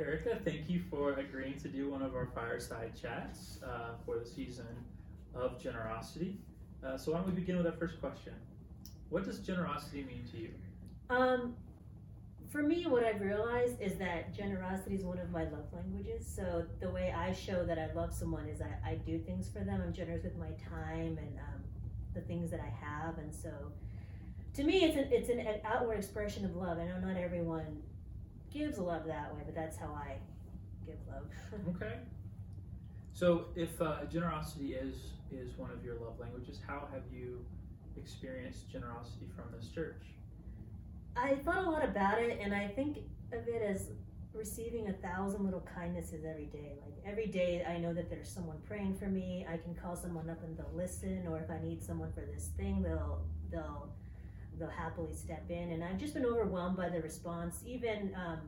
Erica, thank you for agreeing to do one of our fireside chats uh, for the season of generosity. Uh, so, why don't we begin with our first question? What does generosity mean to you? Um, for me, what I've realized is that generosity is one of my love languages. So the way I show that I love someone is I, I do things for them. I'm generous with my time and um, the things that I have, and so to me, it's an it's an, an outward expression of love. I know not everyone gives love that way, but that's how I give love. Okay. So, if uh, generosity is is one of your love languages, how have you experienced generosity from this church? I thought a lot about it, and I think of it as receiving a thousand little kindnesses every day. Like every day, I know that there's someone praying for me. I can call someone up and they'll listen, or if I need someone for this thing, they'll they'll they'll happily step in. And I've just been overwhelmed by the response. Even um,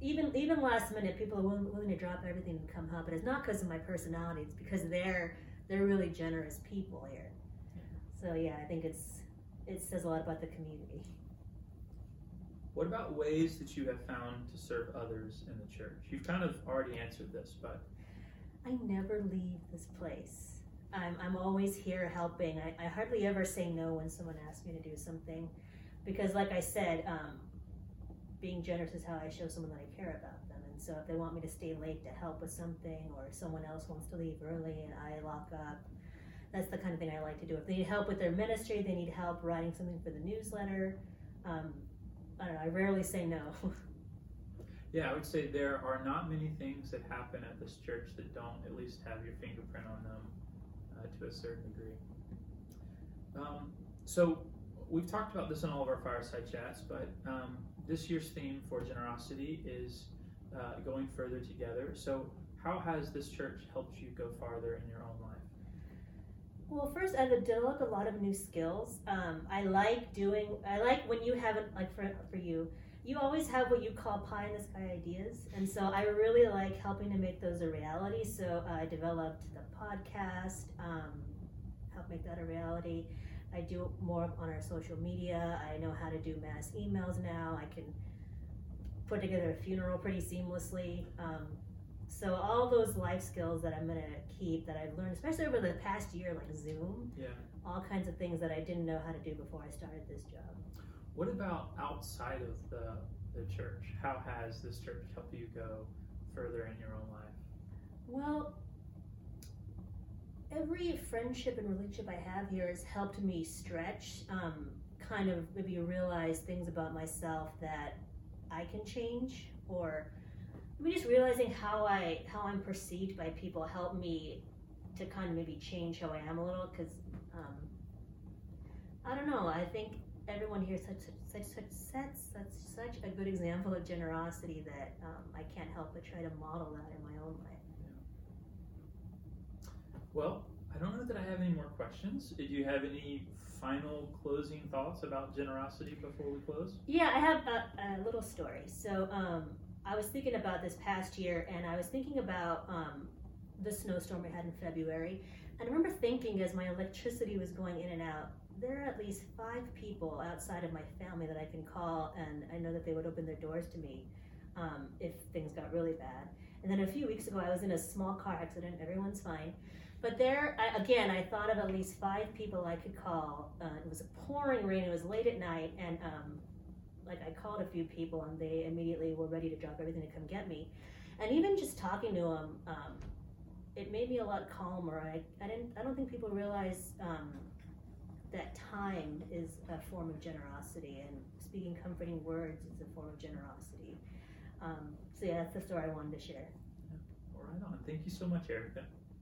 even even last minute, people are willing, willing to drop everything and come help. But it's not because of my personality. It's because they're they're really generous people here. So yeah, I think it's it says a lot about the community. What about ways that you have found to serve others in the church? You've kind of already answered this, but I never leave this place. I'm, I'm always here helping. I, I hardly ever say no when someone asks me to do something because, like I said, um, being generous is how I show someone that I care about them. And so, if they want me to stay late to help with something, or someone else wants to leave early and I lock up, that's the kind of thing I like to do. If they need help with their ministry, they need help writing something for the newsletter. Um, I don't know. I rarely say no. yeah, I would say there are not many things that happen at this church that don't at least have your fingerprint on them uh, to a certain degree. Um, so we've talked about this in all of our fireside chats, but um, this year's theme for generosity is uh, going further together. So how has this church helped you go farther in your own life? Well, first, I've developed a lot of new skills. Um, I like doing. I like when you have like for for you, you always have what you call pie in the sky ideas, and so I really like helping to make those a reality. So uh, I developed the podcast, um, help make that a reality. I do more on our social media. I know how to do mass emails now. I can put together a funeral pretty seamlessly. Um, so all those life skills that I'm gonna keep that I've learned, especially over the past year, like Zoom, Yeah. all kinds of things that I didn't know how to do before I started this job. What about outside of the, the church? How has this church helped you go further in your own life? Well, every friendship and relationship I have here has helped me stretch, um, kind of maybe realize things about myself that I can change, or maybe just realizing how I how I'm perceived by people helped me to kind of maybe change how I am a little because um, I don't know. I think everyone here such such such sets such such a good example of generosity that um, I can't help but try to model that in my own life. Well, I don't know that I have any more questions. Did you have any final closing thoughts about generosity before we close? Yeah, I have a, a little story. So um, I was thinking about this past year, and I was thinking about um, the snowstorm we had in February. And I remember thinking as my electricity was going in and out, there are at least five people outside of my family that I can call, and I know that they would open their doors to me um, if things got really bad. And then a few weeks ago, I was in a small car accident. Everyone's fine. But there, I, again, I thought of at least five people I could call. Uh, it was pouring rain. It was late at night, and um, like I called a few people, and they immediately were ready to drop everything to come get me. And even just talking to them, um, it made me a lot calmer. I, I didn't. I don't think people realize um, that time is a form of generosity, and speaking comforting words is a form of generosity. Um, so yeah, that's the story I wanted to share. All right on. Thank you so much, Erica.